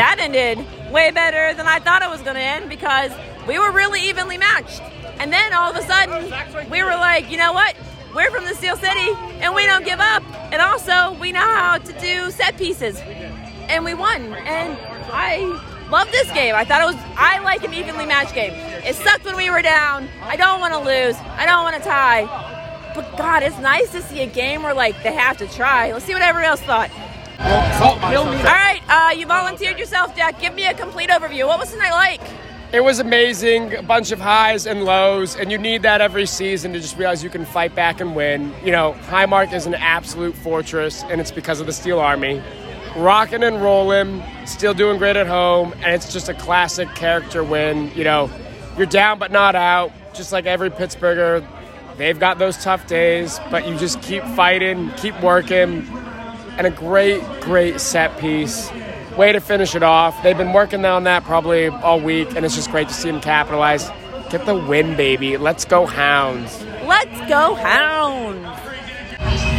that ended way better than I thought it was going to end because we were really evenly matched. And then all of a sudden, we were like, you know what? We're from the Steel City and we don't give up. And also, we know how to do set pieces. And we won. And I love this game. I thought it was, I like an evenly matched game. It sucked when we were down. I don't want to lose. I don't want to tie. But God, it's nice to see a game where like they have to try. Let's see what everyone else thought. All right, uh, you volunteered yourself, Jack. Give me a complete overview. What was the night like? It was amazing, a bunch of highs and lows, and you need that every season to just realize you can fight back and win. You know, Highmark is an absolute fortress, and it's because of the Steel Army. Rocking and rolling, still doing great at home, and it's just a classic character win. You know, you're down but not out, just like every Pittsburgher. They've got those tough days, but you just keep fighting, keep working, and a great, great set piece. Way to finish it off. They've been working on that probably all week, and it's just great to see them capitalize. Get the win, baby. Let's go, Hounds. Let's go, Hounds.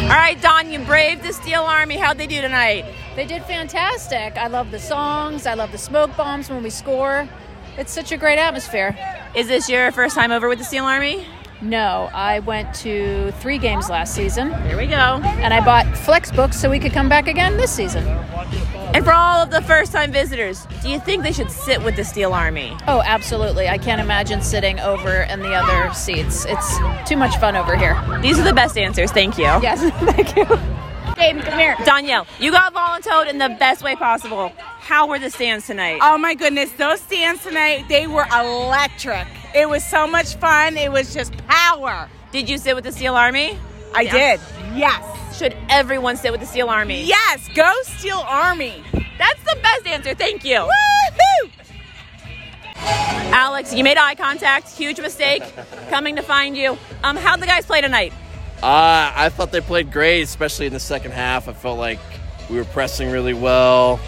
All right, Don, you braved the Steel Army. How'd they do tonight? They did fantastic. I love the songs. I love the smoke bombs when we score. It's such a great atmosphere. Is this your first time over with the Steel Army? No, I went to three games last season. Here we go. And I bought flex books so we could come back again this season. And for all of the first time visitors, do you think they should sit with the Steel Army? Oh, absolutely. I can't imagine sitting over in the other seats. It's too much fun over here. These are the best answers. Thank you. Yes, thank you. Gabe, come here. Danielle, you got volunteered in the best way possible. How were the stands tonight? Oh my goodness, those stands tonight, they were electric. It was so much fun. It was just power. Did you sit with the Steel Army? I yeah. did. Yes. Should everyone sit with the Steel Army? Yes. Go Steel Army. That's the best answer. Thank you. Woohoo! Alex, you made eye contact. Huge mistake coming to find you. Um, how'd the guys play tonight? Uh, I thought they played great, especially in the second half. I felt like we were pressing really well,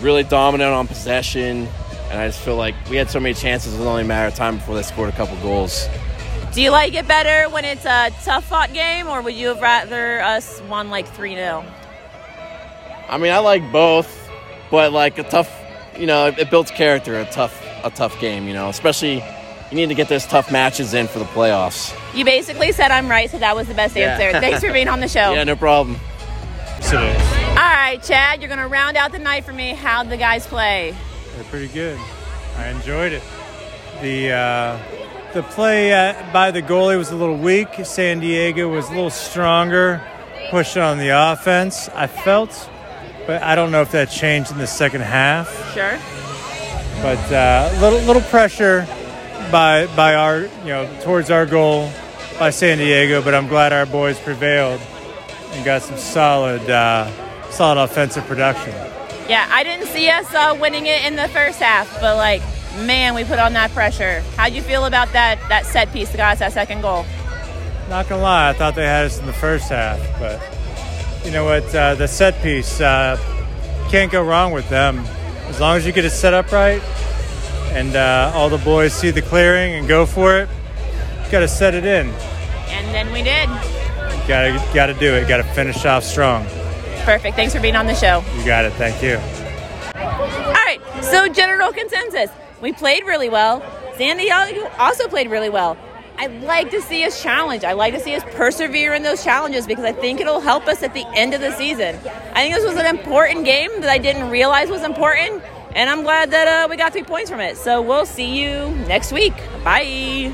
really dominant on possession. And I just feel like we had so many chances, it was only a matter of time before they scored a couple goals. Do you like it better when it's a tough fought game, or would you have rather us won like 3 0? I mean, I like both, but like a tough, you know, it builds character, a tough, a tough game, you know, especially you need to get those tough matches in for the playoffs. You basically said I'm right, so that was the best answer. Thanks for being on the show. Yeah, no problem. All right, Chad, you're going to round out the night for me. How'd the guys play? They're pretty good. I enjoyed it. The uh, the play uh, by the goalie was a little weak. San Diego was a little stronger, pushed on the offense. I felt, but I don't know if that changed in the second half. Sure. But a uh, little little pressure by by our you know towards our goal by San Diego. But I'm glad our boys prevailed and got some solid uh, solid offensive production. Yeah, I didn't see us uh, winning it in the first half, but like, man, we put on that pressure. How'd you feel about that that set piece that got us that second goal? Not gonna lie, I thought they had us in the first half, but you know what? Uh, the set piece uh, can't go wrong with them as long as you get it set up right, and uh, all the boys see the clearing and go for it. You got to set it in. And then we did. Got to got to do it. Got to finish off strong. Perfect. Thanks for being on the show. You got it. Thank you. All right. So, general consensus we played really well. Sandy also played really well. I like to see us challenge. I like to see us persevere in those challenges because I think it'll help us at the end of the season. I think this was an important game that I didn't realize was important, and I'm glad that uh, we got three points from it. So we'll see you next week. Bye.